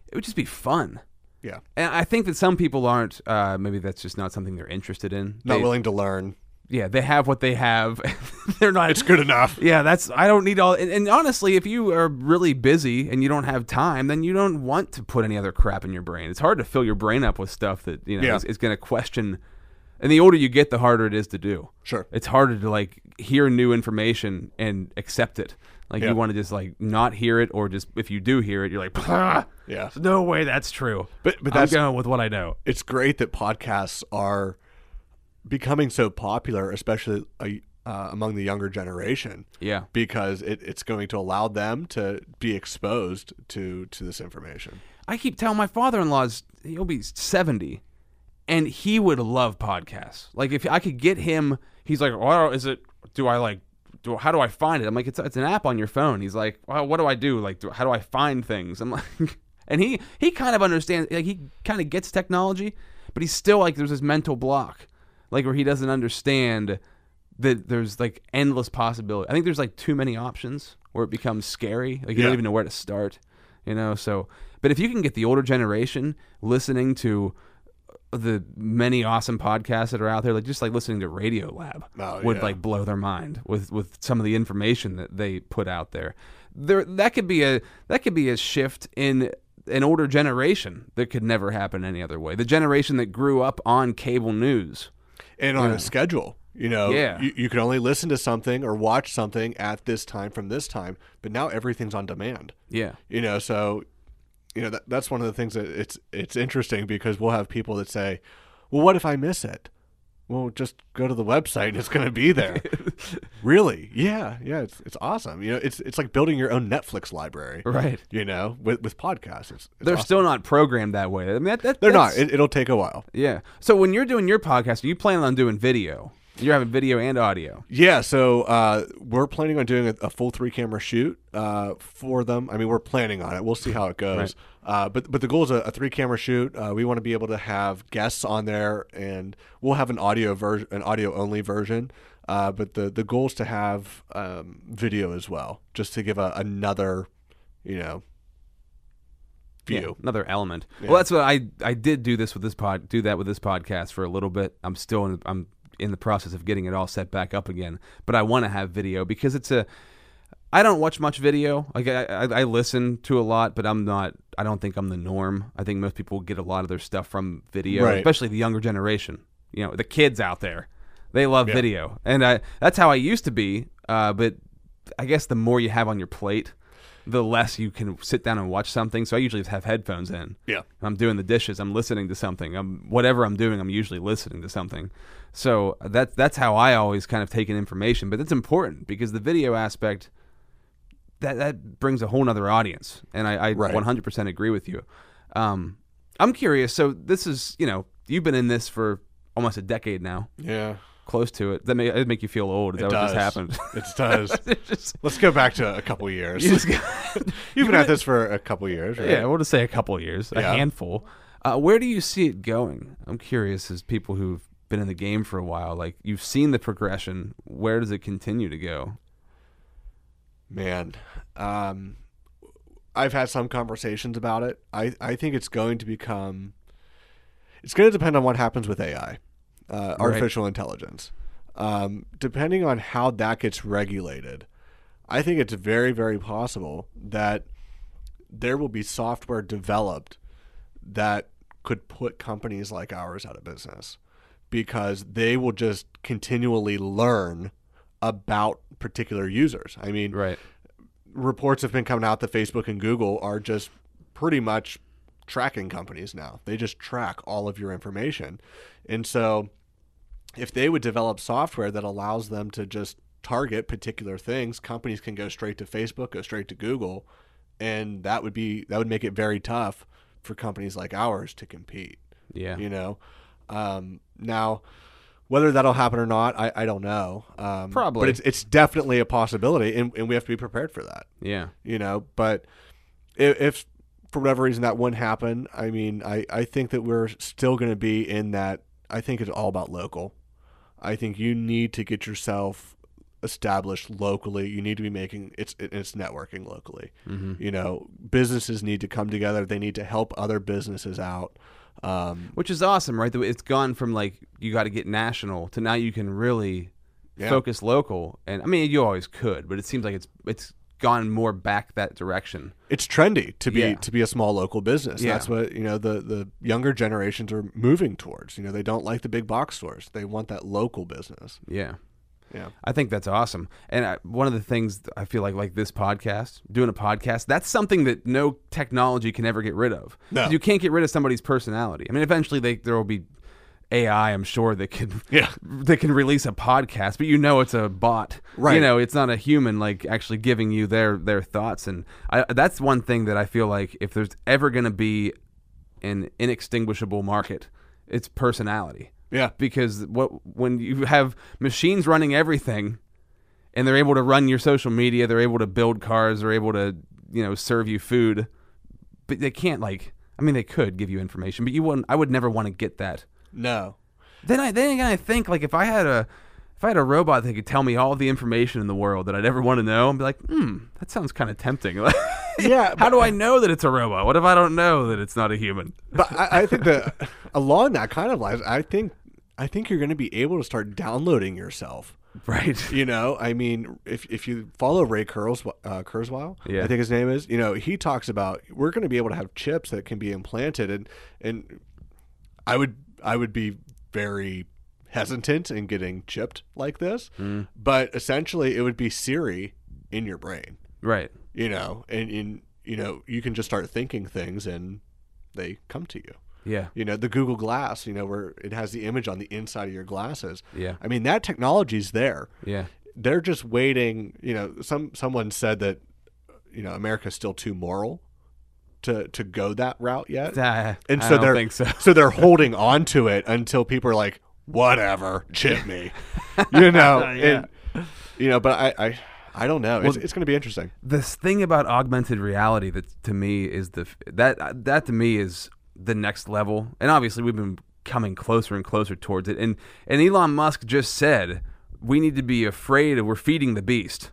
It would just be fun. yeah. And I think that some people aren't. Uh, maybe that's just not something they're interested in. Not They- willing to learn. yeah, they have what they have. They're not. It's good enough. Yeah, that's. I don't need all. And, and honestly, if you are really busy and you don't have time, then you don't want to put any other crap in your brain. It's hard to fill your brain up with stuff that you know Yeah. is, is going to question. And the older you get, the harder it is to do. Sure. It's harder to like hear new information and accept it. Like Yeah. you want to just like not hear it, or just if you do hear it, you're like, "Ah, Yeah. no way that's true. But- but I'm that's- going with what I know. it's great that podcasts are becoming so popular, especially uh, uh, among the younger generation. Yeah. because it, it's going to allow them to be exposed to to this information. I keep telling my father-in-law's he'll be 70 and he would love podcasts. Like if I could get him, he's like, oh, "Well, is it do I like do how do I find it?" I'm like, "It's it's an app on your phone." He's like, "Well, what do I do? Like do, how do I find things?" I'm like and he he kind of understands like he kind of gets technology, but he's still like there's this mental block. Like where he doesn't understand that there's like endless possibility. I think there's like too many options where it becomes scary. Like you Yeah. don't even know where to start. You know, so but if you can get the older generation listening to the many awesome podcasts that are out there, like just like listening to Radio Lab Oh, would yeah. like blow their mind with with some of the information that they put out there. There that could be a that could be a shift in an older generation that could never happen any other way. The generation that grew up on cable news. and on a schedule. You know, Yeah. you, you can only listen to something or watch something at this time from this time, but now everything's on demand. Yeah. You know, so you know that, that's one of the things that it's it's interesting because we'll have people that say, "Well, what if I miss it?" Well, just go to the website and it's going to be there. really? Yeah, yeah. It's it's awesome. You know, it's it's like building your own Netflix library. Right. You know, with with podcasts, it's, it's They're awesome. still not programmed that way. I mean, that, that, they're not. It, it'll take a while. yeah. So when you're doing your podcast, are you planning on doing video. You're having video and audio. Yeah, so uh, we're planning on doing a, a full three camera shoot uh, for them. I mean, we're planning on it. We'll see how it goes. Right. Uh, but but the goal is a, a three camera shoot. Uh, we want to be able to have guests on there, and we'll have an audio version, an audio only version. Uh, but the the goal is to have um, video as well, just to give a, another, you know, view. another element. Well, that's what I I did do this with this pod do that with this podcast for a little bit. I'm still in I'm in the process of getting it all set back up again, but I want to have video because it's a I don't watch much video. Like I, I, I listen to a lot, but I'm not. I don't think I'm the norm. I think most people get a lot of their stuff from video, Right. especially the younger generation. You know, the kids out there, they love Yeah. video, and I that's how I used to be. Uh, but I guess the more you have on your plate, the less you can sit down and watch something. So I usually just have headphones in. Yeah. I'm doing the dishes. I'm listening to something. I'm whatever I'm doing. I'm usually listening to something. So that's that's how I always kind of take in information. But it's important because the video aspect that that brings a whole other audience, and I, I Right. 100% agree with you. Um, I'm curious. So this is you know you've been in this for almost a decade now, Yeah, close to it. That make it make you feel old. Is it that what does. just happened? It does. Just- Let's go back to a couple years. you You've been at this for a couple years, right? Yeah, we'll just say a couple years, a Yeah. handful. Uh, where do you see it going? I'm curious, as people who've been in the game for a while, like you've seen the progression. Where does it continue to go? Man, um, I've had some conversations about it. I, I think it's going to become. It's going to depend on what happens with AI, uh, artificial intelligence. Um, depending on how that gets regulated, I think it's very, very possible that there will be software developed that could put companies like ours out of business because they will just continually learn about particular users. I mean, Right. reports have been coming out that Facebook and Google are just pretty much tracking companies now. They just track all of your information. And so if they would develop software that allows them to just target particular things, companies can go straight to Facebook, go straight to Google, and that would be that would make it very tough for companies like ours to compete Yeah. you know um, now whether that'll happen or not i, I don't know um, Probably. but it's, it's definitely a possibility and, and we have to be prepared for that Yeah. you know but if, if for whatever reason that wouldn't happen i mean i, I think that we're still going to be in that i think it's all about local i think you need to get yourself established locally you need to be making it's it's networking locally you know businesses need to come together they need to help other businesses out Um, which is awesome, right? It's gone from like you got to get national to now you can really Yeah. focus local. And I mean, you always could, but it seems like it's it's gone more back that direction. it's trendy to be Yeah. to be a small local business. Yeah. That's what you know the the younger generations are moving towards. You know, they don't like the big box stores. They want that local business. Yeah. Yeah. I think that's awesome. And I, one of the things I feel like, like this podcast, doing a podcast, that's something that no technology can ever get rid of. No. You can't get rid of somebody's personality. I mean, eventually they, there will be AI, I'm sure, that can Yeah. that can release a podcast, but you know it's a bot. Right. You know, it's not a human like actually giving you their their thoughts. And I, that's one thing that I feel like if there's ever going to be an inextinguishable market, it's personality Yeah. because what when you have machines running everything and they're able to run your social media they're able to build cars they're able to you know serve you food but they can't like i mean they could give you information but you wouldn't i would never want to get that No. then i then again i think like if i had a if i had a robot that could tell me all the information in the world that i'd ever want to know i'd be like hmm that sounds kind of tempting Yeah, how do i know that it's a robot what if i don't know that it's not a human But I, I think that along that kind of lines, I think I think you're going to be able to start downloading yourself. right You know, I mean, if if you follow Ray Kurzweil, uh, Kurzweil Yeah. I think his name is, you know, he talks about we're going to be able to have chips that can be implanted, and and I would I would be very hesitant in getting chipped like this, Mm. but essentially it would be Siri in your brain, right you know, and in you know you can just start thinking things and they come to you. yeah You know, the Google Glass, you know, where it has the image on the inside of your glasses. Yeah. I mean, that technology's there. yeah They're just waiting. You know, some someone said that, you know, America's still too moral to to go that route yet. Ah, and I so don't they're think so. so they're holding on to it until people are like, whatever, chip me. you know, Yeah. and, you know, but I I, I don't know. it's it's going to be interesting. this thing about augmented reality that to me is the that that to me is the next level and obviously we've been coming closer and closer towards it and and Elon Musk just said we need to be afraid of we're feeding the beast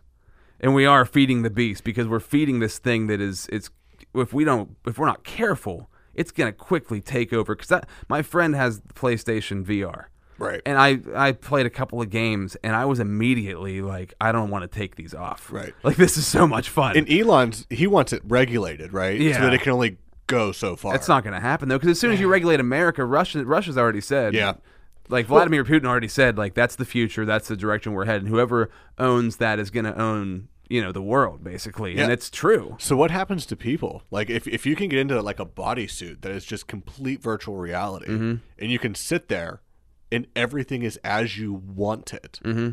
and we are feeding the beast because we're feeding this thing that is it's if we don't if we're not careful it's going to quickly take over cuz that my friend has the PlayStation VR Right. and I I played a couple of games and I was immediately like I don't want to take these off. Right. Like this is so much fun. And Elon's he wants it regulated, right? So that it can only go so far. That's not going to happen though because as soon as you regulate America, Russia Russia's already said Yeah. Like Vladimir Putin already said like that's the future, that's the direction we're heading. Whoever owns that is going to own, you know, the world basically. And it's true. So what happens to people? Like if if you can get into like a bodysuit that is just complete virtual reality, Mm-hmm. and you can sit there, and everything is as you want it. Mm-hmm.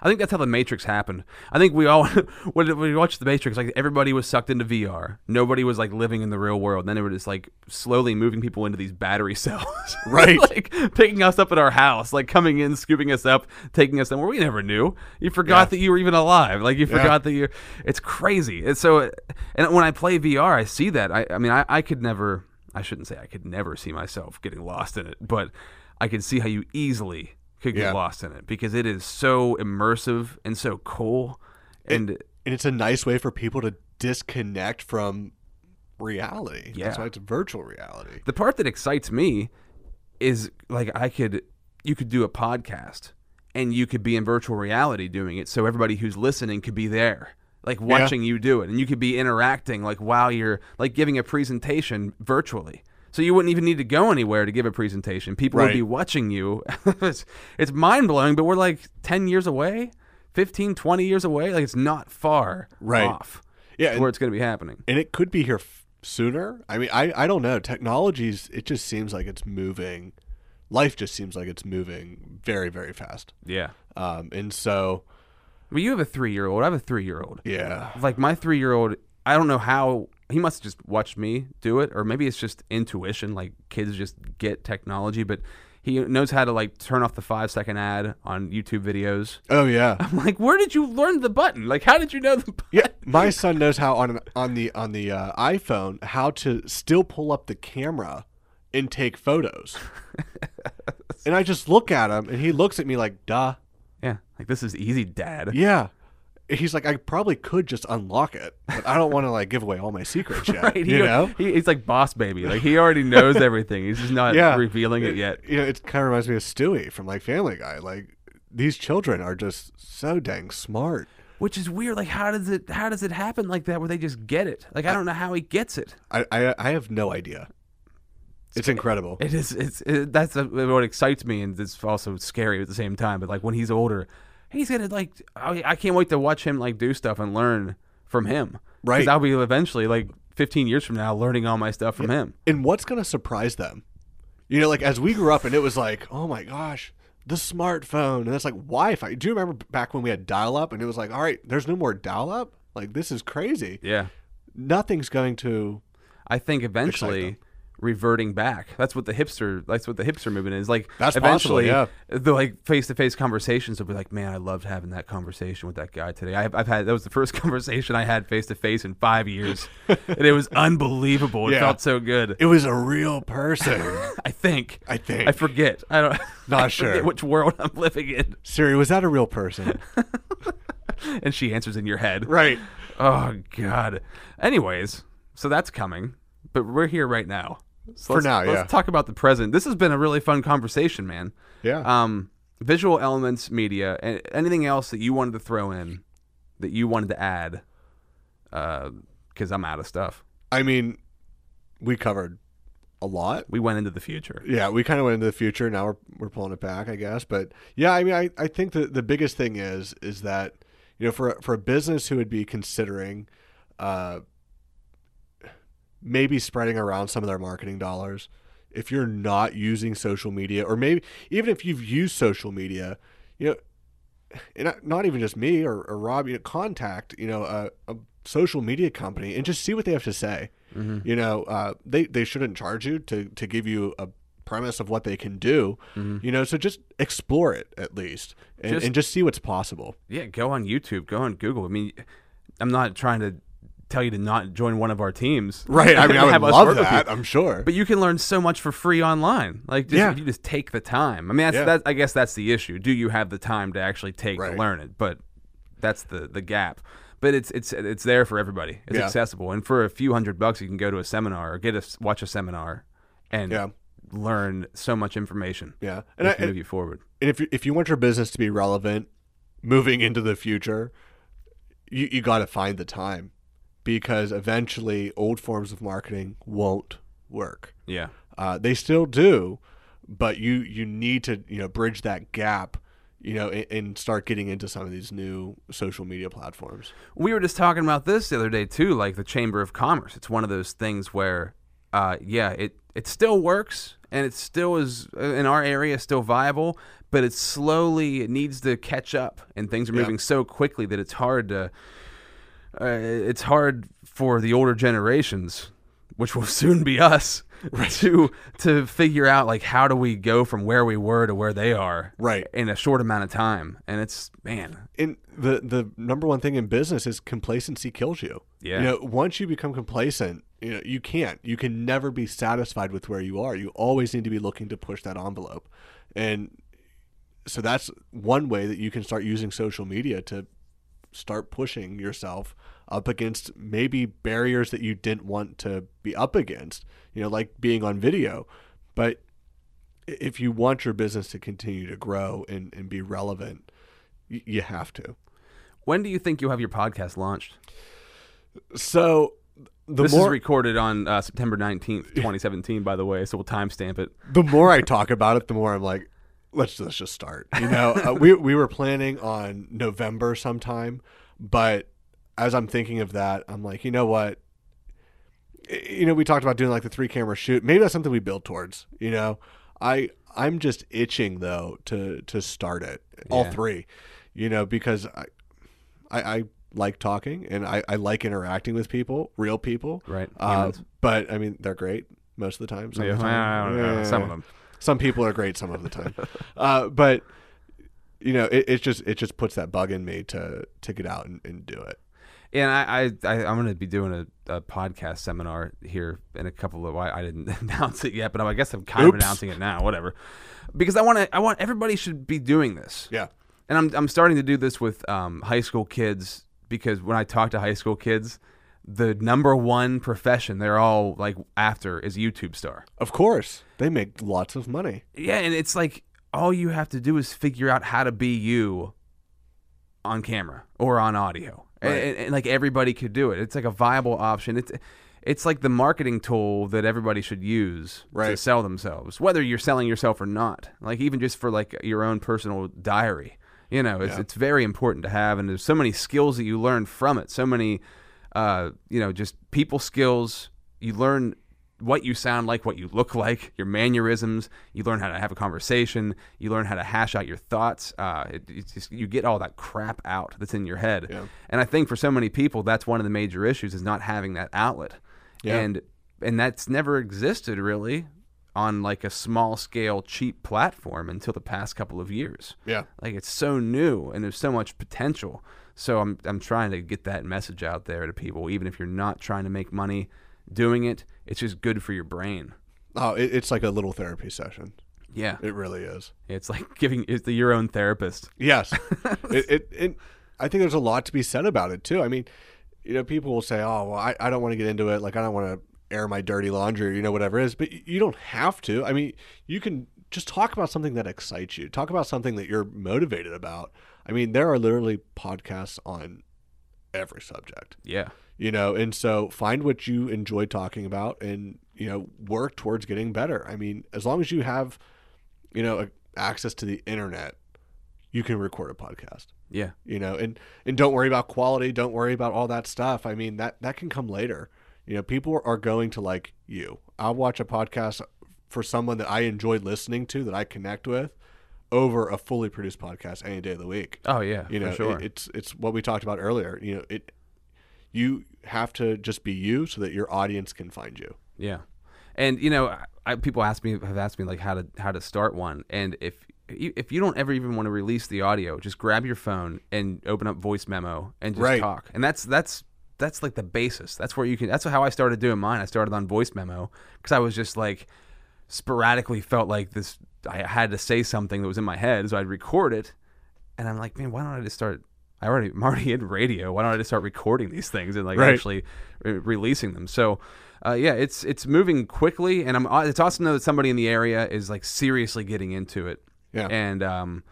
I think that's how the Matrix happened. I think we all when we watched the Matrix, like everybody was sucked into VR. Nobody was like living in the real world. And then they were just like slowly moving people into these battery cells, Right. like picking us up at our house, like coming in, scooping us up, taking us somewhere we never knew. You forgot Yeah. that you were even alive. Like you Yeah. forgot that you. It's crazy. And so, and when I play VR, I see that. I, I mean, I, I could never. I shouldn't say I could never see myself getting lost in it, but I can see how you easily could get Yeah. lost in it because it is so immersive and so cool. And And it's a nice way for people to disconnect from reality. Yeah. That's why it's virtual reality. the part that excites me is like I could you could do a podcast and you could be in virtual reality doing it so everybody who's listening could be there like watching you do it and you could be interacting like while you're like giving a presentation virtually so you wouldn't even need to go anywhere to give a presentation people would be watching you it's, it's mind-blowing but we're like 10 years away 15 20 years away like it's not far Right. off Yeah, and- where it's going to be happening and it could be here f- sooner. I mean, I I don't know. Technologies. It just seems like it's moving. Life just seems like it's moving very very fast. yeah Um, and so well you have a three-year-old i have a three-year-old yeah, like my three year old i don't know how he must have just watched me do it or maybe it's just intuition like kids just get technology but he knows how to like turn off the five second ad on youtube videos oh yeah. i'm like where did you learn the button like how did you know the button? Yeah, my son knows how on on the on the uh, iPhone how to still pull up the camera and take photos. and I just look at him, and he looks at me like, "Duh." yeah like this is easy dad Yeah, he's like, I probably could just unlock it, but I don't want to like give away all my secrets yet. Right? He, you know? he, he's like boss baby. Like he already knows everything. He's just not Yeah. revealing it yet. You know, it kind of reminds me of Stewie from like Family Guy. Like these children are just so dang smart. Which is weird. Like how does it how does it happen like that where they just get it? Like I don't know how he gets it. I I, I have no idea. It's incredible. It is. It's it, that's what excites me, and it's also scary at the same time. But like when he's older, he's gonna like. I, I can't wait to watch him like do stuff and learn from him. Right. Because I'll be eventually like 15 years from now learning all my stuff from him. and what's to surprise them? You know, like as we grew up and it was like, oh my gosh, the smartphone. And it's like Wi Fi. Do you remember back when we had dial up and it was like, all right, there's no more dial up? Like, this is crazy. Yeah. Nothing's going to. I think eventually. Reverting back. That's what the hipster. That's what the hipster movement is. Like That's possible, eventually, yeah. the like face to face conversations will be like, man, I loved having that conversation with that guy today. I've, I've had that was the first conversation I had face to face in five years, and it was unbelievable. It Yeah. felt so good. It was a real person. I think. I think. I forget. I don't. Not I sure. which world I'm living in. Siri, was that a real person? And she answers in your head. right. Oh God. Anyways, so that's coming, but we're here right now. So For now, let's yeah. talk about the present. This has been a really fun conversation, man. Yeah. Um, visual elements, media, and anything else that you wanted to throw in, that you wanted to add, because I'm out of stuff. I mean, we covered a lot. We went into the future. Yeah, we kind of went into the future. Now we're we're pulling it back, I guess. But yeah, I mean, I, I think that the biggest thing is is that you know for a- for a business who would be considering uh, maybe spreading around some of their marketing dollars, if you're not using social media, or maybe even if you've used social media, you know, and not, not even just me or, or Rob, you know, contact you know a, a social media company and just see what they have to say. You know, uh, they they shouldn't charge you to to give you a premise of what they can do. You know, so just explore it at least and Just- and just see what's possible. Yeah, go on YouTube, go on Google. I mean, I'm not trying to tell you to not join one of our teams. Right. I mean, I would love that. I'm sure. But you can learn so much for free online. Like, just, Yeah. you just take the time. I mean, that's, Yeah. that, I guess that's the issue. Do you have the time to actually take Right. to learn it? But that's the the gap. But it's it's it's there for everybody. It's Yeah. accessible, and for a few hundred bucks, you can go to a seminar or get a watch a seminar, and Yeah. learn so much information. yeah, And and I, move and, you forward. and if you, if you want your business to be relevant, moving into the future, you you got to find the time, because eventually old forms of marketing won't work. Yeah. Uh, they still do, but you you need to you know bridge that gap, you know, and, and start getting into some of these new social media platforms. We were just talking about this the other day too, like the Chamber of Commerce. It's one of those things where, uh, yeah, it it still works and it still is uh, in our area still viable, but it's slowly it needs to catch up, and things are Yeah. moving so quickly that it's hard to. Uh, it's hard for the older generations, which will soon be us, to to figure out like how do we go from where we were to where they are, Right. in a short amount of time. And it's man, And the the number one thing in business is complacency kills you. Yeah. You know, once you become complacent, you know, you can't. You can never be satisfied with where you are. You always need to be looking to push that envelope. And so that's one way that you can start using social media to start pushing yourself up against maybe barriers that you didn't want to be up against, you know, like being on video. But if you want your business to continue to grow and, and be relevant, you have to. when do you think you'll have your podcast launched? So the this more is recorded on uh, September 19th, 2017, by the way, so we'll timestamp it. the more I talk about it, the more I'm like, let's let's just start. You know, uh, we we were planning on November sometime, but as I'm thinking of that, I'm like, you know what? You know, we talked about doing like the three camera shoot. Maybe that's something we build towards. You know, I I'm just itching though to to start it all Yeah. three. You know, because I I, I like talking and I, I like interacting with people, real people. Right, Uh, but I mean, they're great most of the time. Some Yeah, of the time. I don't know, some of them. Some people are great some of the time. uh, but you know, it, it just it just puts that bug in me to to get out and, and do it. And I, I, I I'm going to be doing a, a podcast seminar here in a couple of. I I didn't announce it yet, but I guess I'm kind of announcing it now. Whatever, because I want to. I want everybody should be doing this. Yeah. and I'm I'm starting to do this with um, high school kids because when I talk to high school kids, the number one profession they're all like after is YouTube star. Of course, they make lots of money. Yeah, and it's like all you have to do is figure out how to be you on camera or on audio, and, Right. and- and, like everybody could do it. It's like a viable option. It's it's like the marketing tool that everybody should use to sell themselves, whether you're selling yourself or not. Like even just for like your own personal diary. You know, it's Yeah. it's very important to have, and there's so many skills that you learn from it. So many, uh, you know, just people skills. You learn what you sound like, what you look like, your mannerisms. You learn how to have a conversation. You learn how to hash out your thoughts. Uh, it, it's just, you get all that crap out that's in your head. Yeah. And I think for so many people, that's one of the major issues is not having that outlet. Yeah. And and that's never existed really on like a small scale cheap platform until the past couple of years. Yeah. Like it's so new and there's so much potential. So I'm I'm trying to get that message out there to people even if you're not trying to make money doing it, it's just good for your brain. Oh, it, it's like a little therapy session. Yeah. It really is. It's like giving it's the, your own therapist. Yes. it, it, it, I think there's a lot to be said about it too. I mean, you know, people will say, "Oh, well, I, I don't want to get into it. Like, I don't want to air my dirty laundry, or, you know, whatever it is." But you don't have to. I mean, you can just talk about something that excites you. Talk about something that you're motivated about. I mean, there are literally podcasts on every subject. Yeah. You know and so find what you enjoy talking about and you know work towards getting better i mean as long as you have you know access to the internet you can record a podcast Yeah. you know and and don't worry about quality don't worry about all that stuff i mean that that can come later you know people are going to like you i'll watch a podcast for someone that i enjoy listening to that i connect with over a fully produced podcast any day of the week Oh yeah. you know sure. it, it's it's what we talked about earlier you know it you have to just be you so that your audience can find you Yeah, and you know, I, people ask me have asked me like how to how to start one, and if you- if you don't ever even want to release the audio, just grab your phone and open up voice memo and just Right. talk, and that's that's that's like the basis. That's where you can. That's how I started doing mine. I started on voice memo because I was just like sporadically felt like this. I had to say something that was in my head, so I'd record it, and I'm like, man, why don't I just start? I already, I'm already in radio. Why don't I just start recording these things and like Right. actually re- releasing them? So, uh, yeah, it's it's moving quickly, and I'm. uh, It's awesome to know that somebody in the area is like seriously getting into it. Yeah. And um,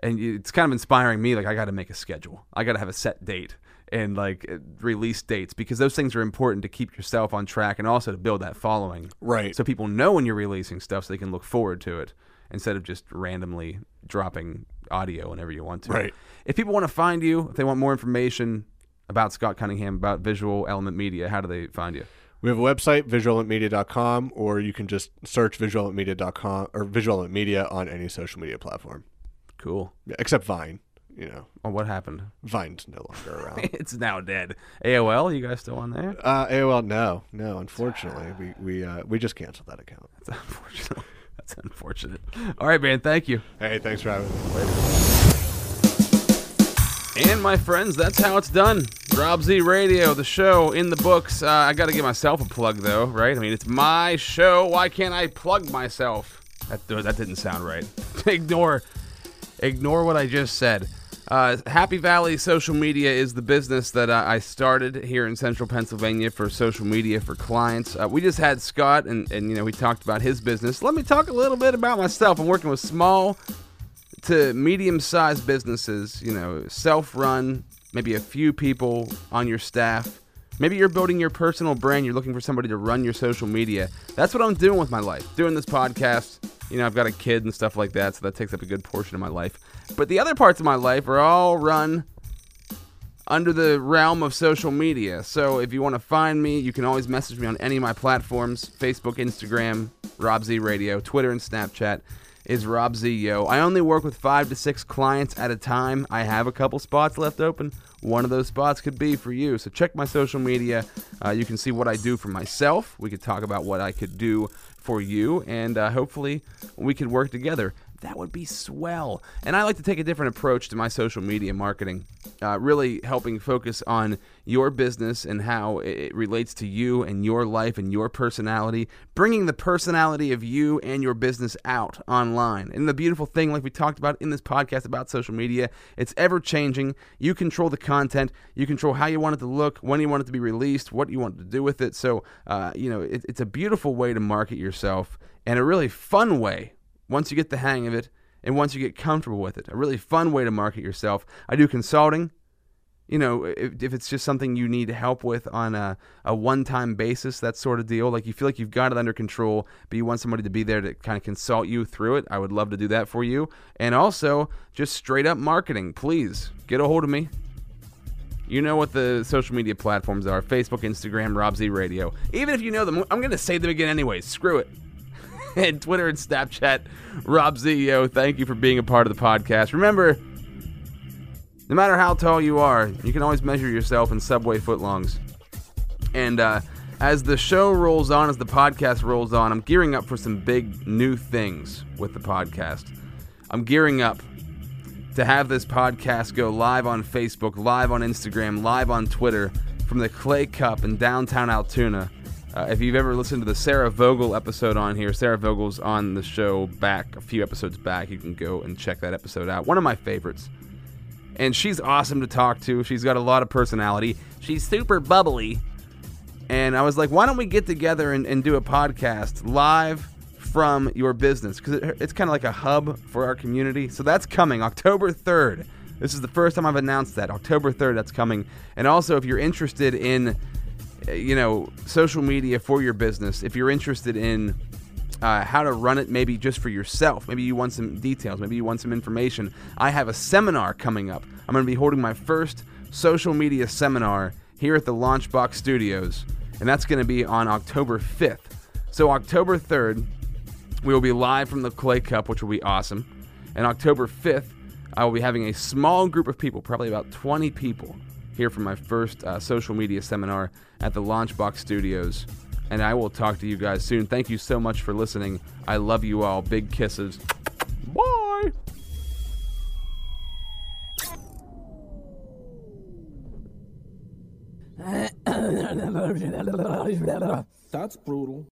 and it's kind of inspiring me. Like I got to make a schedule. I got to have a set date and like uh, release dates because those things are important to keep yourself on track and also to build that following. Right. So people know when you're releasing stuff, so they can look forward to it instead of just randomly dropping audio whenever you want to. Right. If people want to find you, if they want more information about Scott Cunningham, about Visual Element Media, how do they find you? we have a website visualelementmedia.com or you can just search visualelementmedia.com or visual media on any social media platform Cool. Yeah, except vine you know Well, what happened? vine's no longer around it's now dead. AOL, you guys still on there? uh aol no no unfortunately we we uh we just canceled that account That's unfortunate. That's unfortunate. All right, man. Thank you. hey thanks for having me Later. And my friends, that's how it's done. Rob Z Radio, the show in the books. Uh, I got to give myself a plug, though, right? I mean, it's my show. Why can't I plug myself? That that didn't sound right. ignore, ignore what I just said. Uh, Happy Valley Social Media is the business that uh, I started here in Central Pennsylvania for social media for clients. Uh, we just had Scott, and and you know we talked about his business. Let me talk a little bit about myself. I'm working with small to medium sized businesses, you know, self run, maybe a few people on your staff. Maybe you're building your personal brand, you're looking for somebody to run your social media. That's what I'm doing with my life. Doing this podcast. You know, I've got a kid and stuff like that, so that takes up a good portion of my life. But the other parts of my life are all run under the realm of social media. So if you want to find me, you can always message me on any of my platforms Facebook, Instagram, Rob Z Radio, Twitter, and Snapchat is Rob Z Yo. I only work with five to six clients at a time. I have a couple spots left open. One of those spots could be for you. So check my social media. Uh, you can see what I do for myself. We could talk about what I could do for you, and uh, hopefully we could work together. That would be swell. And I like to take a different approach to my social media marketing, uh, really helping focus on your business and how it relates to you and your life and your personality, bringing the personality of you and your business out online. And the beautiful thing, like we talked about in this podcast about social media, it's ever changing. You control the content, you control how you want it to look, when you want it to be released, what you want to do with it. So, uh, you know, it, it's a beautiful way to market yourself and a really fun way once you get the hang of it and once you get comfortable with it. A really fun way to market yourself. I do consulting. You know, if, if it's just something you need help with on a, a one time basis, that sort of deal, like you feel like you've got it under control, but you want somebody to be there to kind of consult you through it, I would love to do that for you. And also, just straight up marketing. Please get a hold of me. You know what the social media platforms are Facebook, Instagram, Rob Z Radio. Even if you know them, I'm going to say them again anyways. Screw it. and Twitter and Snapchat. Rob Z Yo, thank you for being a part of the podcast. Remember, no matter how tall you are, you can always measure yourself in subway footlongs. And uh, as the show rolls on, as the podcast rolls on, I'm gearing up for some big new things with the podcast. I'm gearing up to have this podcast go live on Facebook, live on Instagram, live on Twitter from the Clay Cup in downtown Altoona. Uh, if you've ever listened to the Sarah Vogel episode on here, Sarah Vogel's on the show back a few episodes back. You can go and check that episode out. One of my favorites. And she's awesome to talk to. She's got a lot of personality. She's super bubbly. And I was like, why don't we get together and, and do a podcast live from your business? Because it, it's kind of like a hub for our community. So that's coming October 3rd. This is the first time I've announced that. October 3rd, that's coming. And also, if you're interested in you know, social media for your business, if you're interested in uh, how to run it, maybe just for yourself, maybe you want some details, maybe you want some information, I have a seminar coming up. I'm going to be holding my first social media seminar here at the Launchbox Studios, and that's going to be on October 5th. So, October 3rd, we will be live from the Clay Cup, which will be awesome. And October 5th, I will be having a small group of people, probably about 20 people, here for my first uh, social media seminar at the Launchbox Studios. And I will talk to you guys soon. Thank you so much for listening. I love you all. Big kisses. Bye. That's brutal.